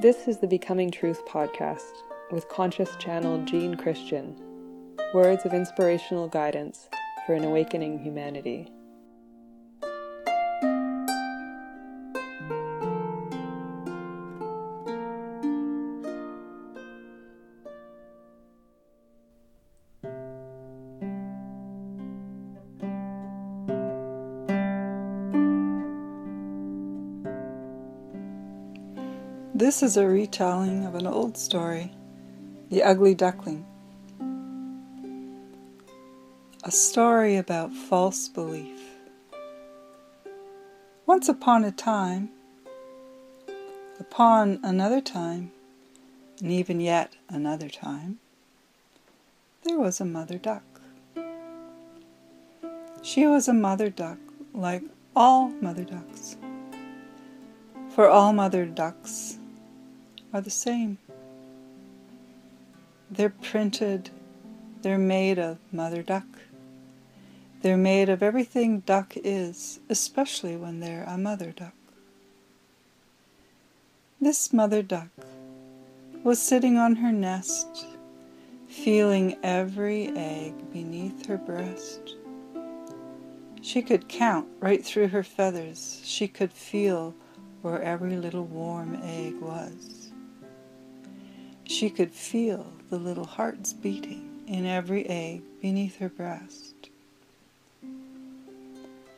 This is the Becoming Truth podcast with conscious channel Jean Christian. Words of inspirational guidance for an awakening humanity. This is a retelling of an old story, The Ugly Duckling. A story about false belief. Once upon a time, upon another time, and even yet another time, there was a mother duck. She was a mother duck like all mother ducks. For all mother ducks are the same. They're printed, they're made of mother duck. They're made of everything duck is, especially when they're a mother duck. This mother duck was sitting on her nest, feeling every egg beneath her breast. She could count right through her feathers. She could feel where every little warm egg was. She could feel the little hearts beating in every egg beneath her breast.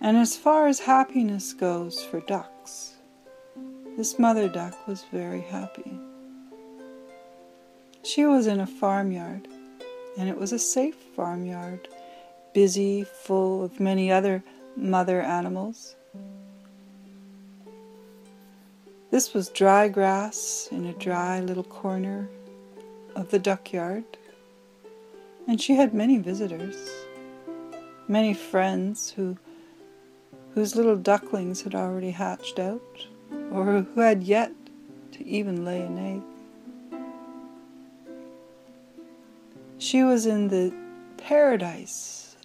And as far as happiness goes for ducks, this mother duck was very happy. She was in a farmyard, and it was a safe farmyard, busy, full of many other mother animals. This was dry grass in a dry little corner of the duckyard, and she had many visitors, many friends who whose little ducklings had already hatched out, or who had yet to even lay an egg. She was in the paradise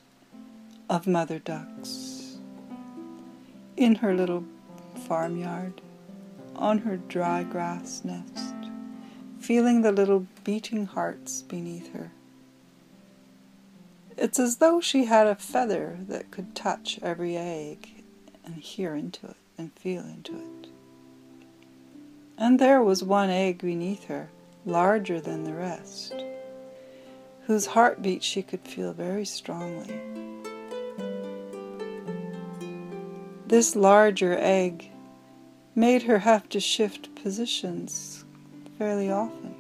of mother ducks, in her little farmyard, on her dry grass nest feeling the little beating hearts beneath her. It's as though she had a feather that could touch every egg and hear into it and feel into it. And there was one egg beneath her, larger than the rest, whose heartbeat she could feel very strongly. This larger egg made her have to shift positions fairly often.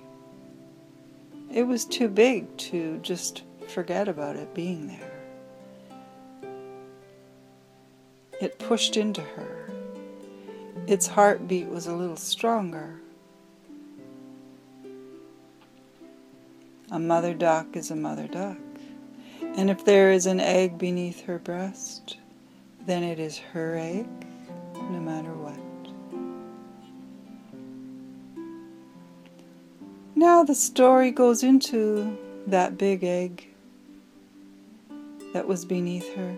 It was too big to just forget about it being there. It pushed into her. Its heartbeat was a little stronger. A mother duck is a mother duck. And if there is an egg beneath her breast, then it is her egg, no matter what. Now the story goes into that big egg that was beneath her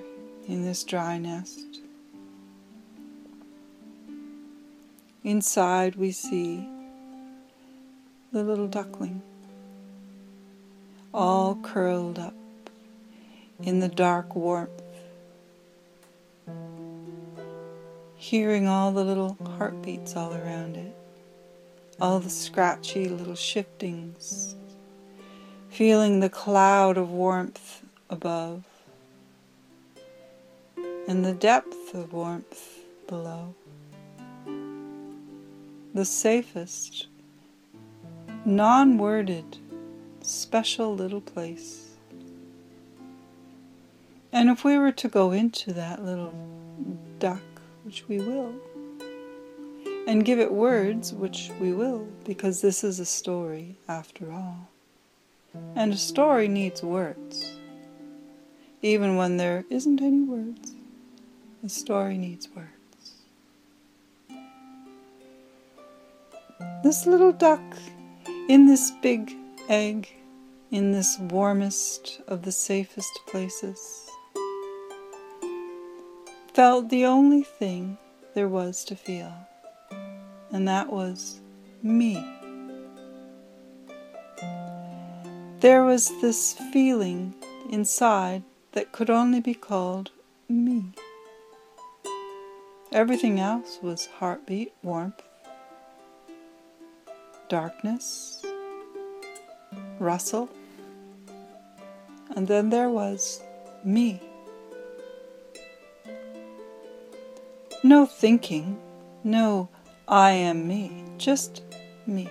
in this dry nest. Inside, we see the little duckling, all curled up in the dark warmth, hearing all the little heartbeats all around it all the scratchy little shiftings, feeling the cloud of warmth above and the depth of warmth below. The safest, non worded, special little place. And if we were to go into that little duck, which we will, and give it words, which we will, because this is a story after all. And a story needs words. Even when there isn't any words, a story needs words. This little duck in this big egg, in this warmest of the safest places, felt the only thing there was to feel and that was me. There was this feeling inside that could only be called me. Everything else was heartbeat, warmth, darkness, rustle, and then there was me. No thinking, no I am me, just me.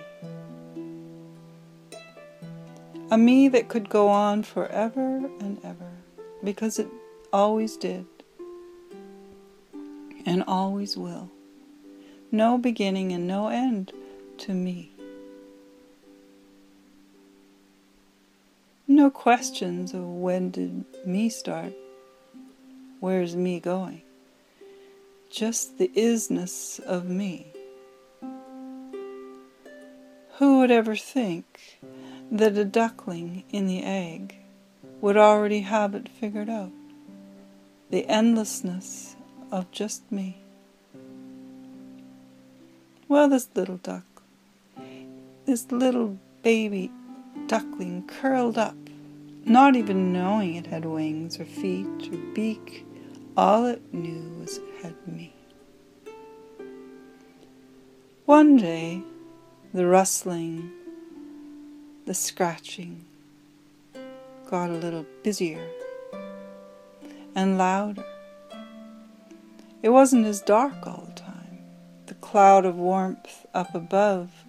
A me that could go on forever and ever, because it always did and always will. No beginning and no end to me. No questions of when did me start, where's me going. Just the isness of me. Who would ever think that a duckling in the egg would already have it figured out? The endlessness of just me. Well, this little duck, this little baby duckling curled up, not even knowing it had wings or feet or beak, all it knew was it had me. One day, the rustling, the scratching got a little busier and louder it wasn't as dark all the time. The cloud of warmth up above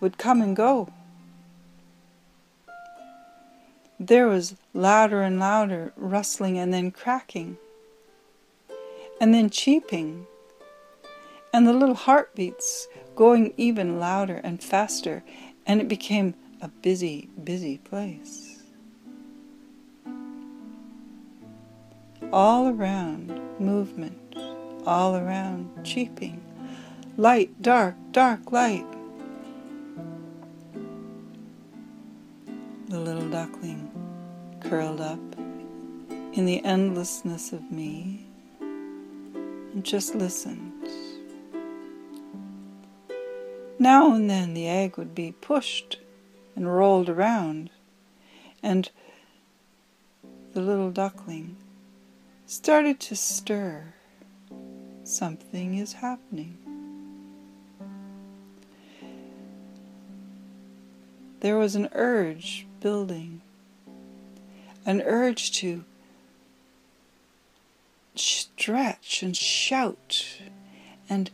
would come and go. There was louder and louder rustling and then cracking and then cheeping and the little heartbeats going even louder and faster and it became a busy, busy place. All around movement all around, cheeping. Light, dark, dark, light. The little duckling curled up in the endlessness of me and just listened. Now and then the egg would be pushed and rolled around, and the little duckling started to stir something is happening. There was an urge building, an urge to stretch and shout and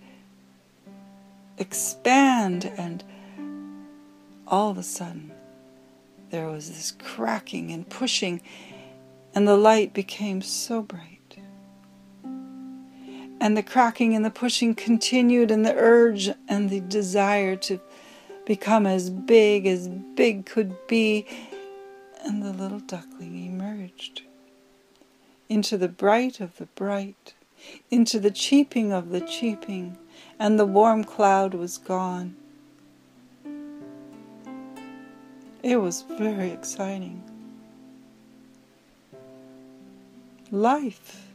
expand, and all of a sudden there was this cracking and pushing, and the light became so bright and the cracking and the pushing continued, and the urge and the desire to become as big as big could be. And the little duckling emerged into the bright of the bright, into the cheeping of the cheeping, and the warm cloud was gone. It was very exciting. Life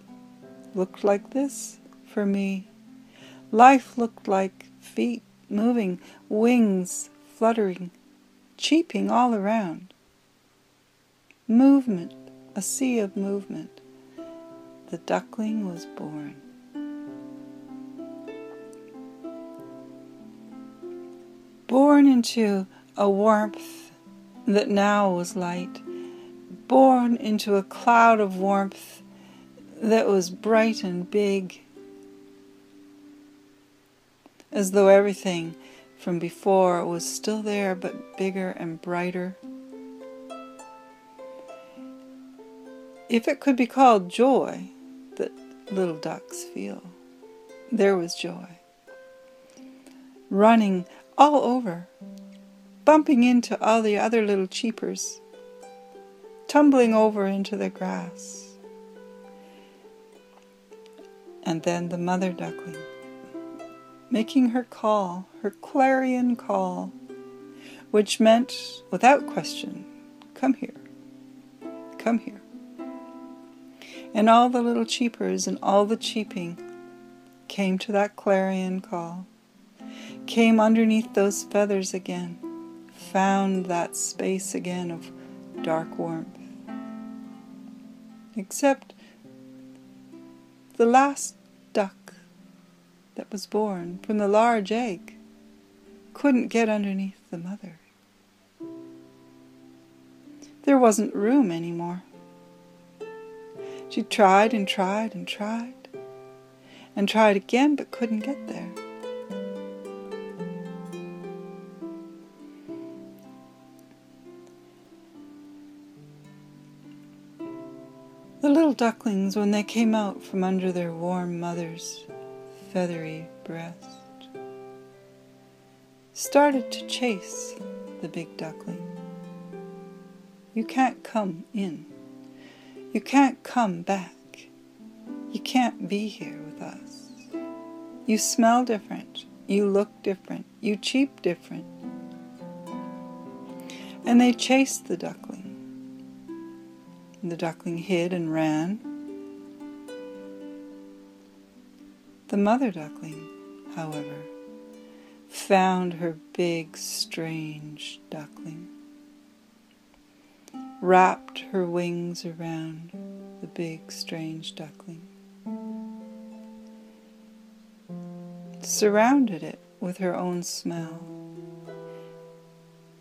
looked like this for me. Life looked like feet moving, wings fluttering, cheeping all around. Movement, a sea of movement. The duckling was born. Born into a warmth that now was light, born into a cloud of warmth that was bright and big as though everything from before was still there but bigger and brighter. If it could be called joy that little ducks feel, there was joy. Running all over, bumping into all the other little cheepers, tumbling over into the grass. And then the mother duckling making her call, her clarion call, which meant, without question, come here, come here. And all the little cheepers and all the cheeping came to that clarion call, came underneath those feathers again, found that space again of dark warmth. Except the last duck that was born from the large egg couldn't get underneath the mother. There wasn't room anymore. She tried and tried and tried and tried again but couldn't get there. The little ducklings, when they came out from under their warm mother's feathery breast, started to chase the big duckling. You can't come in. You can't come back. You can't be here with us. You smell different. You look different. You cheep different. And they chased the duckling. The duckling hid and ran. The mother duckling, however, found her big, strange duckling, wrapped her wings around the big, strange duckling, surrounded it with her own smell,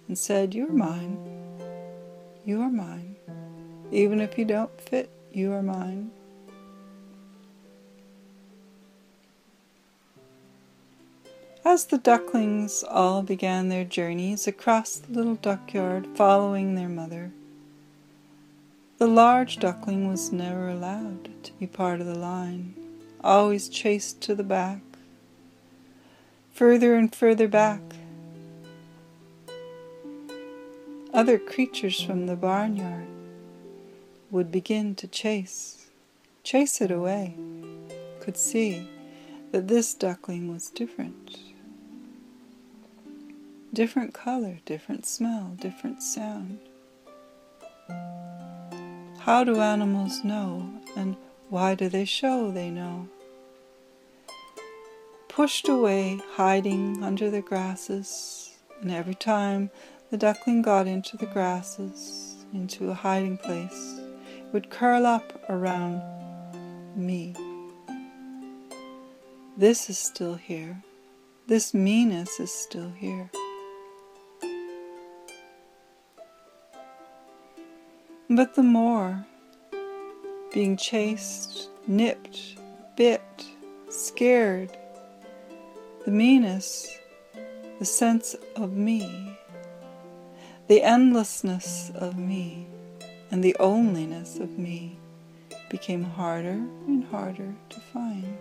and said, You're mine. You are mine. Even if you don't fit, you are mine. As the ducklings all began their journeys across the little duckyard following their mother, the large duckling was never allowed to be part of the line, always chased to the back, further and further back. Other creatures from the barnyard would begin to chase, chase it away, could see that this duckling was different. Different color, different smell, different sound. How do animals know, and why do they show they know? Pushed away, hiding under the grasses, and every time the duckling got into the grasses, into a hiding place, would curl up around me. This is still here. This me-ness is still here. But the more being chased, nipped, bit, scared, the me-ness, the sense of me, the endlessness of me and the onlyness of me became harder and harder to find.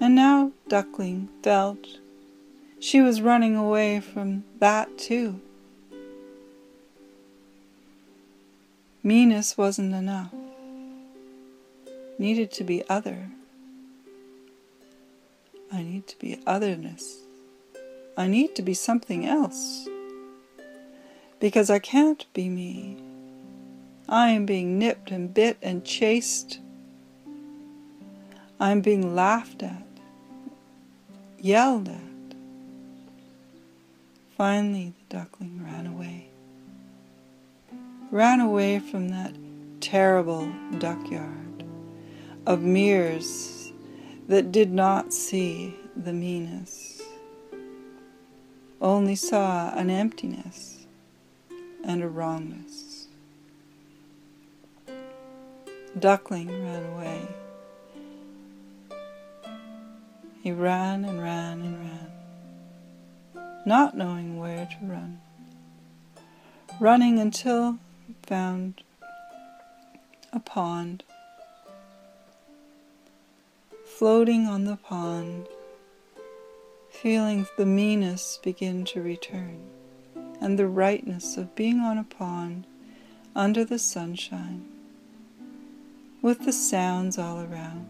And now Duckling felt she was running away from that too. Me-ness wasn't enough, needed to be other. I need to be otherness. I need to be something else because I can't be me. I am being nipped and bit and chased. I am being laughed at, yelled at. Finally, the duckling ran away. Ran away from that terrible duckyard of mirrors that did not see the me-ness, only saw an emptiness and a wrongness. Duckling ran away. He ran and ran and ran, not knowing where to run, running until found a pond. Floating on the pond, feeling the me-ness begin to return and the rightness of being on a pond under the sunshine with the sounds all around.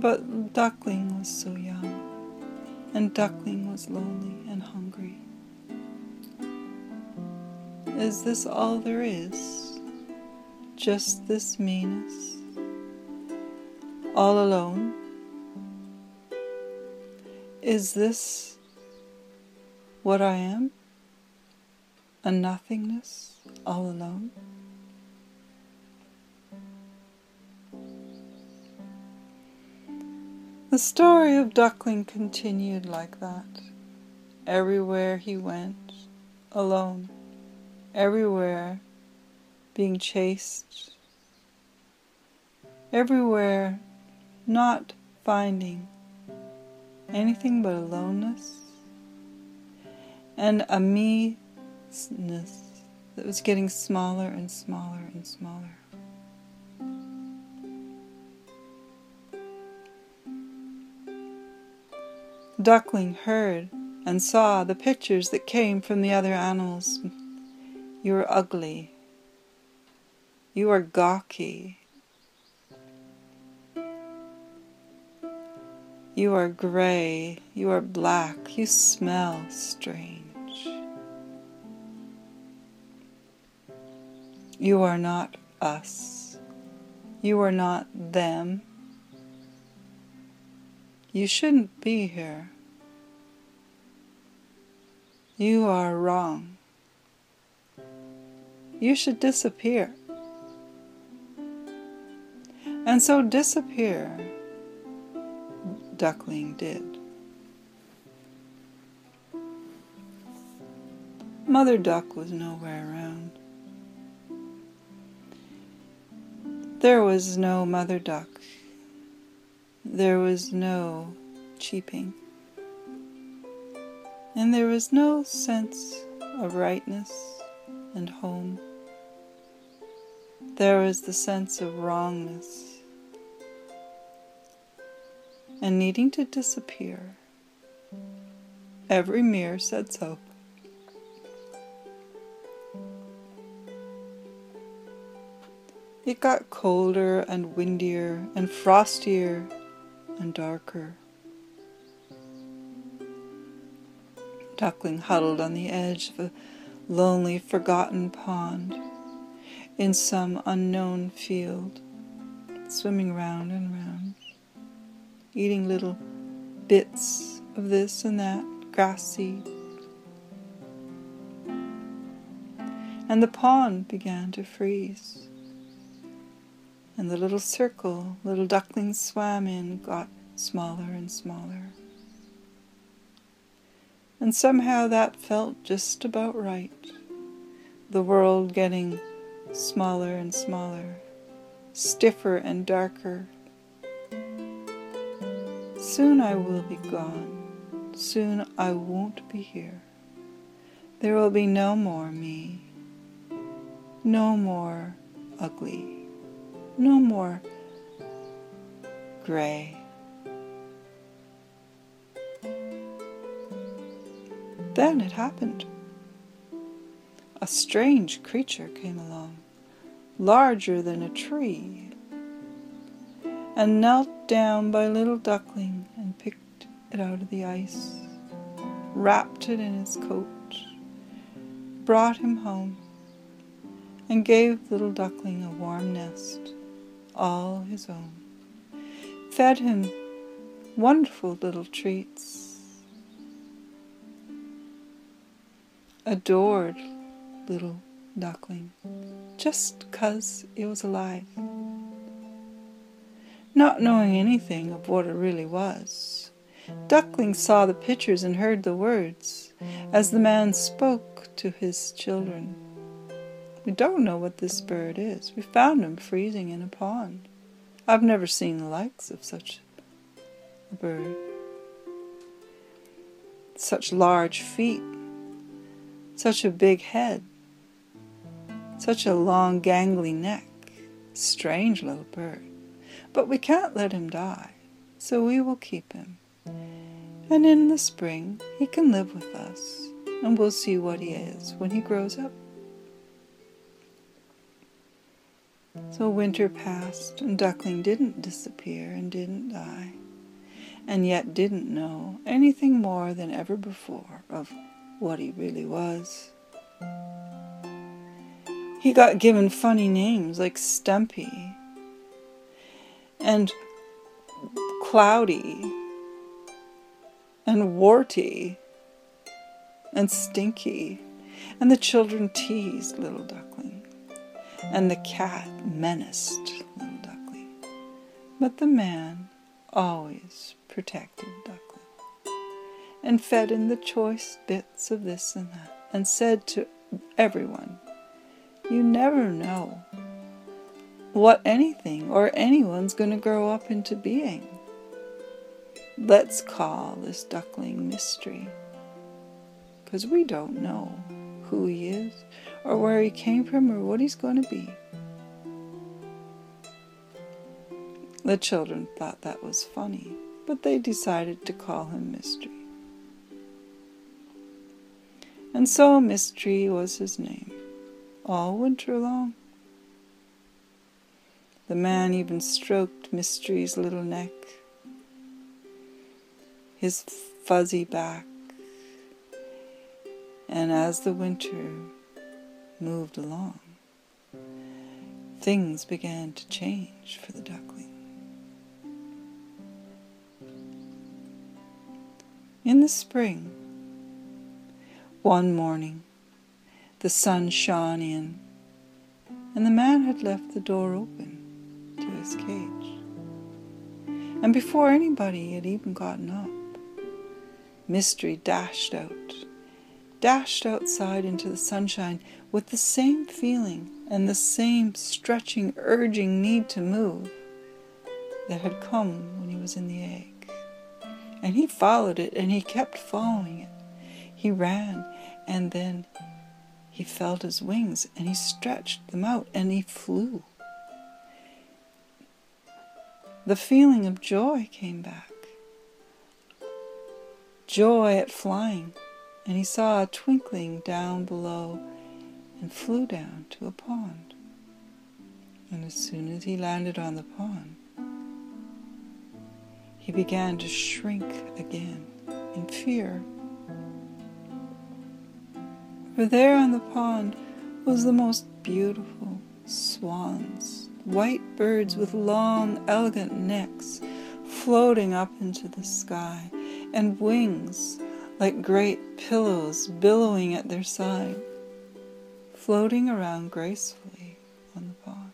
But Duckling was so young, and Duckling was lonely and hungry. Is this all there is just this me-ness? All alone? Is this what I am? A nothingness all alone? The story of Duckling continued like that. Everywhere he went, alone, everywhere being chased, everywhere not finding anything but aloneness and a me-ness that was getting smaller and smaller and smaller. Duckling heard and saw the pictures that came from the other animals. You are ugly. You are gawky. You are gray. You are black. You smell strange. You are not us. You are not them. You shouldn't be here. You are wrong. You should disappear. And so disappear, Duckling did. Mother Duck was nowhere around. There was no Mother Duck there was no cheeping, and there was no sense of rightness and home. There was the sense of wrongness and needing to disappear. Every mirror said so. It got colder and windier and frostier and darker. Duckling huddled on the edge of a lonely, forgotten pond in some unknown field, swimming round and round, eating little bits of this and that grass seed. And the pond began to freeze and the little circle little ducklings swam in got smaller and smaller. And somehow that felt just about right. The world getting smaller and smaller, stiffer and darker. Soon I will be gone. Soon I won't be here. There will be no more me. No more ugly no more gray. Then it happened. A strange creature came along, larger than a tree, and knelt down by little duckling and picked it out of the ice, wrapped it in his coat, brought him home, and gave little duckling a warm nest all his own, fed him wonderful little treats, adored little duckling just 'cause it was alive, not knowing anything of what it really was. Duckling saw the pictures and heard the words as the man spoke to his children. We don't know what this bird is. We found him freezing in a pond. I've never seen the likes of such a bird. Such large feet, such a big head, such a long gangly neck. Strange little bird. But we can't let him die, so we will keep him. And in the spring he can live with us, and we'll see what he is when he grows up. So winter passed, and Duckling didn't disappear and didn't die, and yet didn't know anything more than ever before of what he really was. He got given funny names like Stumpy and Cloudy and Warty and Stinky, and the children teased Little Duckling, and the cat menaced Little Duckling. But the man always protected Duckling and fed him the choice bits of this and that, and said to everyone, You never know what anything or anyone's going to grow up into being. Let's call this duckling mystery, because we don't know who he is, or where he came from, or what he's going to be. The children thought that was funny, but they decided to call him Mystery. And so Mystery was his name, all winter long. The man even stroked Mystery's little neck, his fuzzy back, and as the winter moved along, things began to change for the duckling. In the spring, one morning, the sun shone in, and the man had left the door open to his cage. And before anybody had even gotten up, Mystery dashed out, dashed outside into the sunshine with the same feeling and the same stretching, urging need to move that had come when he was in the egg. And he followed it and he kept following it. He ran and then he felt his wings and he stretched them out and he flew. The feeling of joy came back. Joy at flying, and he saw a twinkling down below and flew down to a pond. And as soon as he landed on the pond, he began to shrink again in fear for there on the pond was the most beautiful swans, white birds with long, elegant necks floating up into the sky, and wings like great pillows billowing at their side, floating around gracefully on the pond.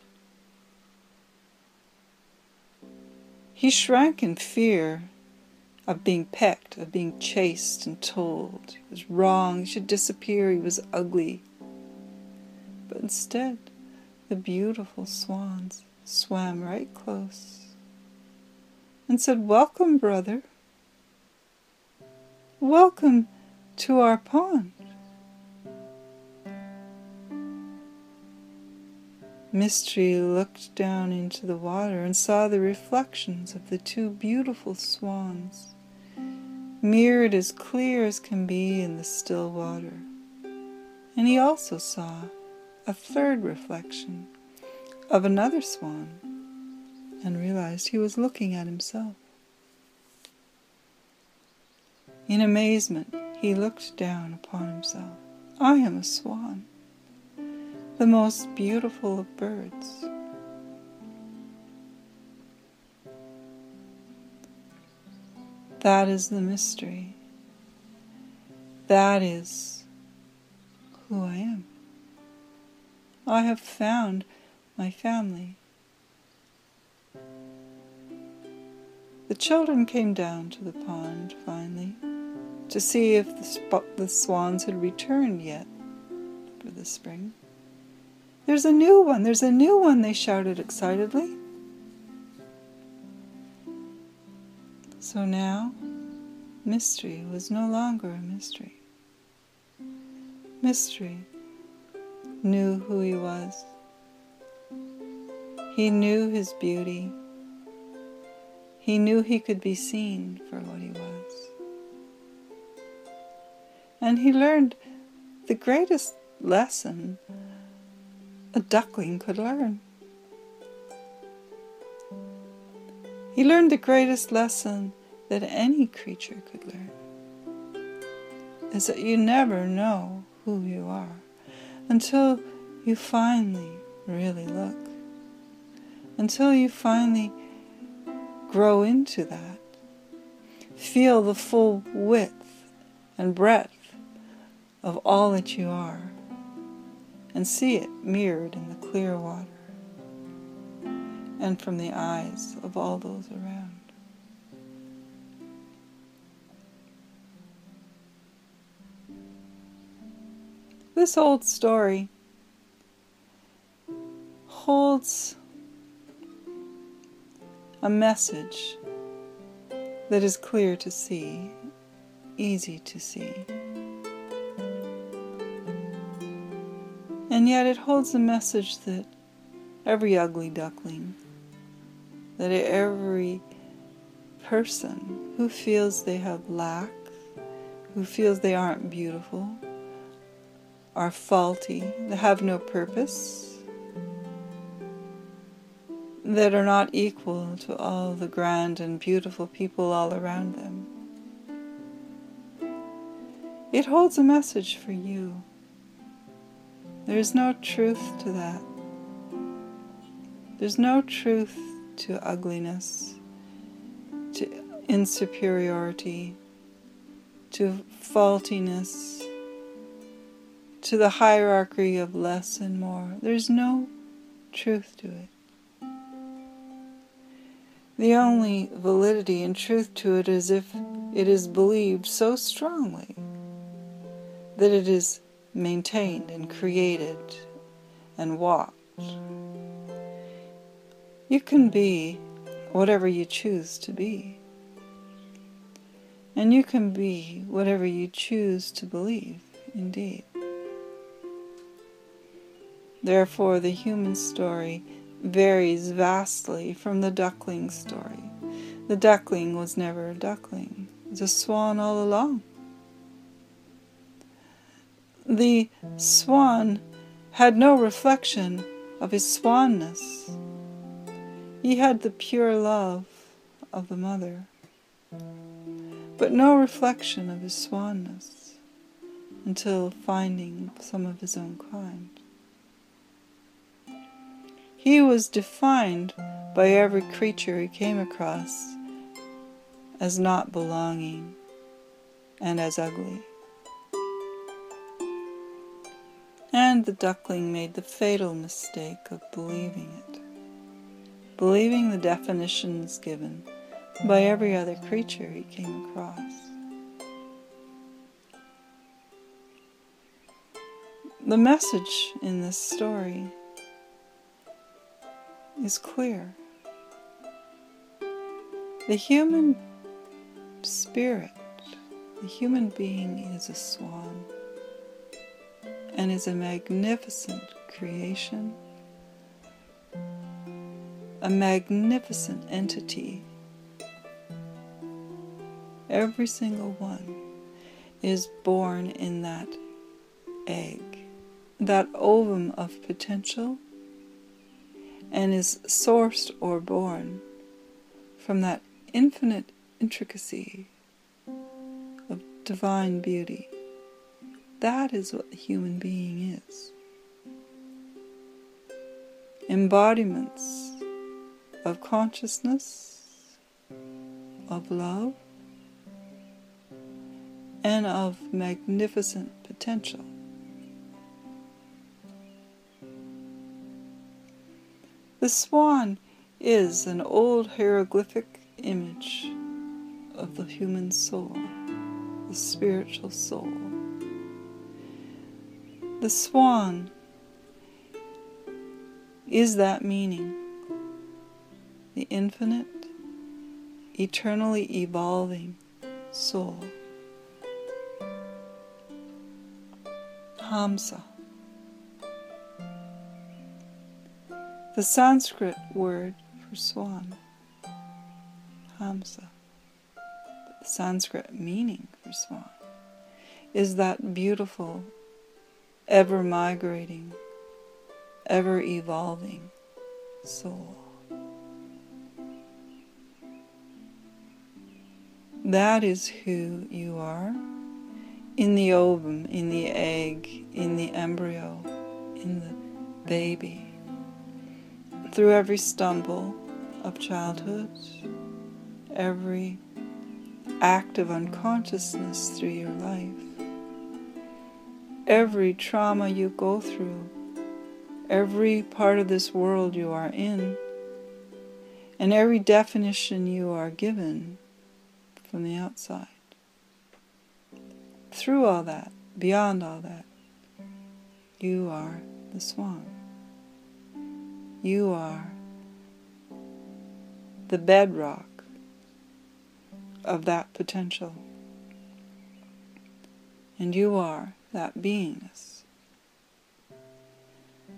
He shrank in fear of being pecked, of being chased and told he was wrong, he should disappear, he was ugly. But instead, the beautiful swans swam right close and said, Welcome, brother. Welcome to our pond. Mystery looked down into the water and saw the reflections of the two beautiful swans mirrored as clear as can be in the still water. And he also saw a third reflection of another swan and realized he was looking at himself. In amazement, he looked down upon himself. I am a swan, the most beautiful of birds. That is the mystery. That is who I am. I have found my family. The children came down to the pond finally to see if the, sp- the swans had returned yet for the spring. There's a new one, there's a new one, they shouted excitedly. So now, mystery was no longer a mystery. Mystery knew who he was. He knew his beauty. He knew he could be seen for what he was. And he learned the greatest lesson a duckling could learn. He learned the greatest lesson that any creature could learn is that you never know who you are until you finally really look. Until you finally grow into that. Feel the full width and breadth of all that you are and see it mirrored in the clear water and from the eyes of all those around. This old story holds a message that is clear to see, easy to see. And yet it holds a message that every ugly duckling, that every person who feels they have lack, who feels they aren't beautiful, are faulty, that have no purpose, that are not equal to all the grand and beautiful people all around them. It holds a message for you. There is no truth to that. There's no truth to ugliness, to insuperiority, to faultiness to the hierarchy of less and more. There's no truth to it. The only validity and truth to it is if it is believed so strongly that it is maintained and created and walked. You can be whatever you choose to be. And you can be whatever you choose to believe, indeed. Therefore, the human story varies vastly from the duckling story. The duckling was never a duckling, it was a swan all along. The swan had no reflection of his swanness. He had the pure love of the mother, but no reflection of his swanness until finding some of his own kind. He was defined by every creature he came across as not belonging and as ugly. And the duckling made the fatal mistake of believing it, believing the definitions given by every other creature he came across. The message in this story is clear. The human spirit, the human being is a swan and is a magnificent creation, a magnificent entity. Every single one is born in that egg, that ovum of potential and is sourced or born from that infinite intricacy of divine beauty. That is what the human being is. Embodiments of consciousness, of love, and of magnificent potential. The swan is an old hieroglyphic image of the human soul, the spiritual soul. The swan is that meaning, the infinite, eternally evolving soul. Hamsa. The Sanskrit word for swan, Hamsa, the Sanskrit meaning for swan, is that beautiful, ever migrating, ever evolving soul. That is who you are in the ovum, in the egg, in the embryo, in the baby, through every stumble of childhood, every act of unconsciousness through your life, every trauma you go through, every part of this world you are in, and every definition you are given from the outside. Through all that, beyond all that, you are the swan. You are the bedrock of that potential. And you are that beingness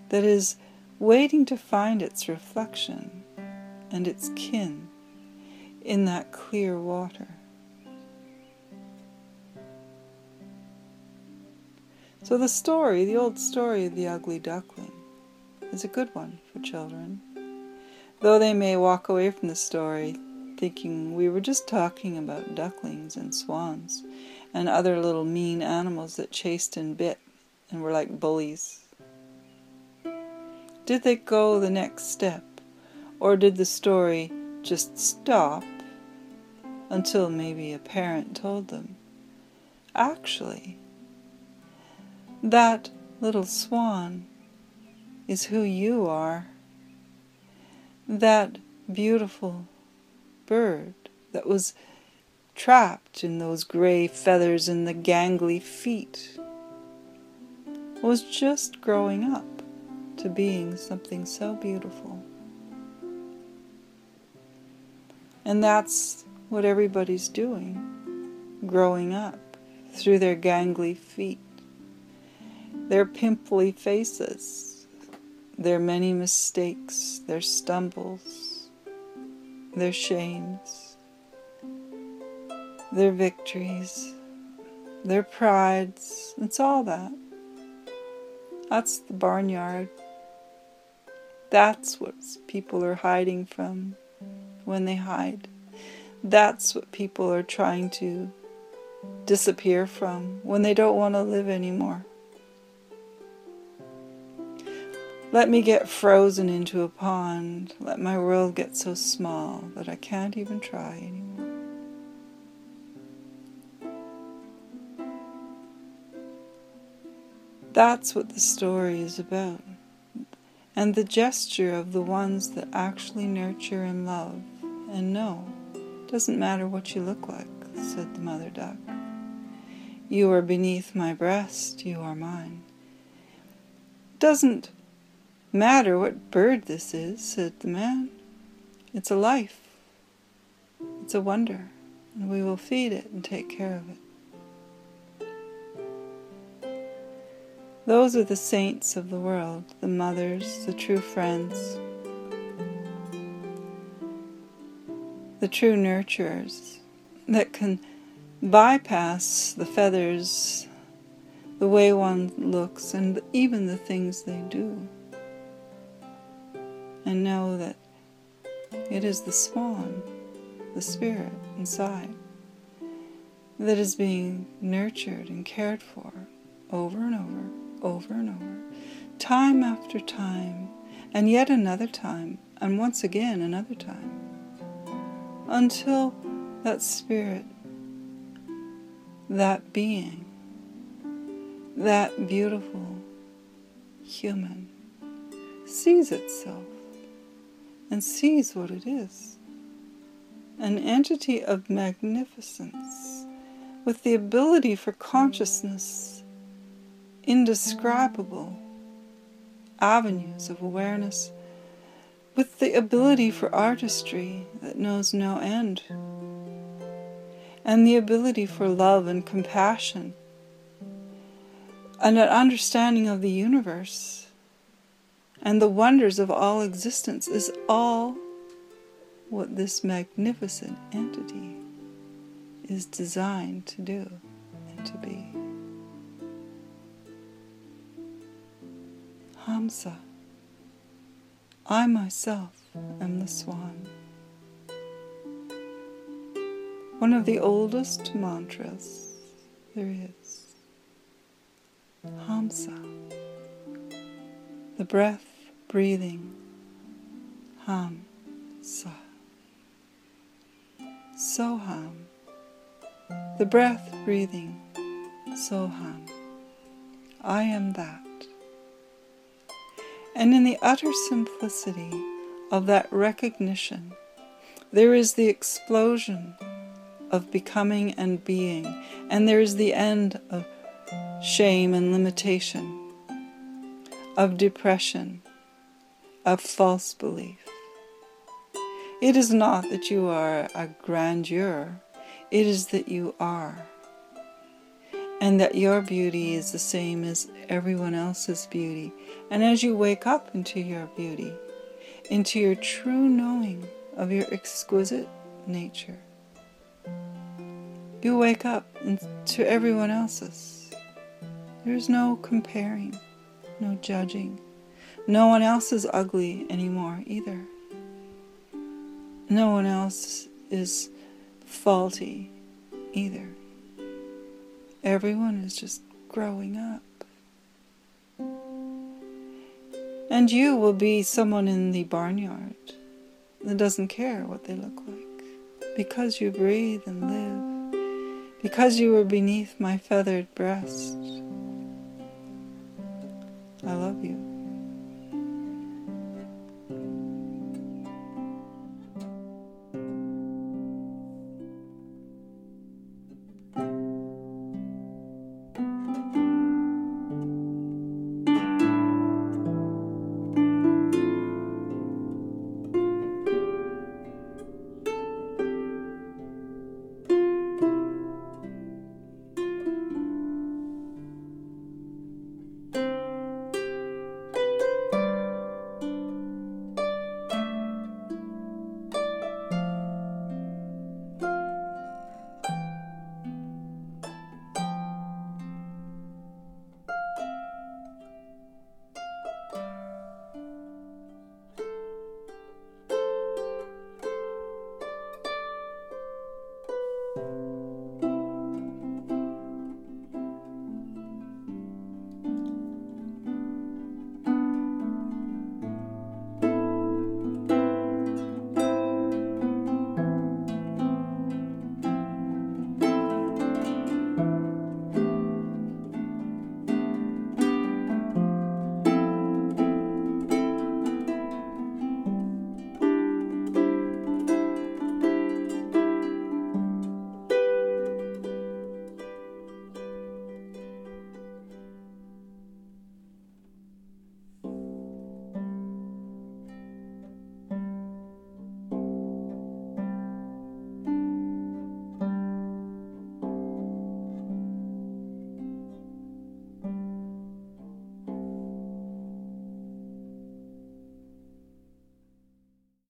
that is waiting to find its reflection and its kin in that clear water. So, the story, the old story of the ugly duckling, is a good one for children. Though they may walk away from the story thinking we were just talking about ducklings and swans and other little mean animals that chased and bit and were like bullies. Did they go the next step, or did the story just stop until maybe a parent told them? Actually, that little swan is who you are. That beautiful bird that was trapped in those gray feathers and the gangly feet was just growing up to being something so beautiful. And that's what everybody's doing, growing up through their gangly feet, their pimply faces, their many mistakes, their stumbles their shames, their victories, their prides. It's all that. That's the barnyard. That's what people are hiding from when they hide. That's what people are trying to disappear from when they don't want to live anymore. Let me get frozen into a pond. Let my world get so small that I can't even try anymore. That's what the story is about. And the gesture of the ones that actually nurture and love and know. Doesn't matter what you look like, said the mother duck. You are beneath my breast, you are mine. Doesn't matter what bird this is, said the man. It's a life. It's a wonder, and we will feed it and take care of it. Those are the saints of the world, the mothers, the true friends, the true nurturers that can bypass the feathers, the way one looks, and even the things they do and know that it is the swan, the spirit inside, that is being nurtured and cared for over and over, over and over, time after time, and yet another time, and once again another time, until that spirit, that being, that beautiful human sees itself and sees what it is. An entity of magnificence with the ability for consciousness, indescribable avenues of awareness, with the ability for artistry that knows no end, and the ability for love and compassion, and an understanding of the universe and the wonders of all existence is all what this magnificent entity is designed to do and to be. Hamsa, I myself am the swan. One of the oldest mantras there is. Hamsa, the breath breathing. Hum, sa. Soham. The breath breathing. Soham. I am that. And in the utter simplicity of that recognition, there is the explosion of becoming and being, and there is the end of shame and limitation, of depression, of false belief. It is not that you are a grandeur, it is that you are. And that your beauty is the same as everyone else's beauty. And as you wake up into your beauty, into your true knowing of your exquisite nature, you wake up to everyone else's. There's no comparing, no judging. No one else is ugly anymore either. No one else is faulty either. Everyone is just growing up. And you will be someone in the barnyard that doesn't care what they look like because you breathe and live, because you were beneath my feathered breast. I love you.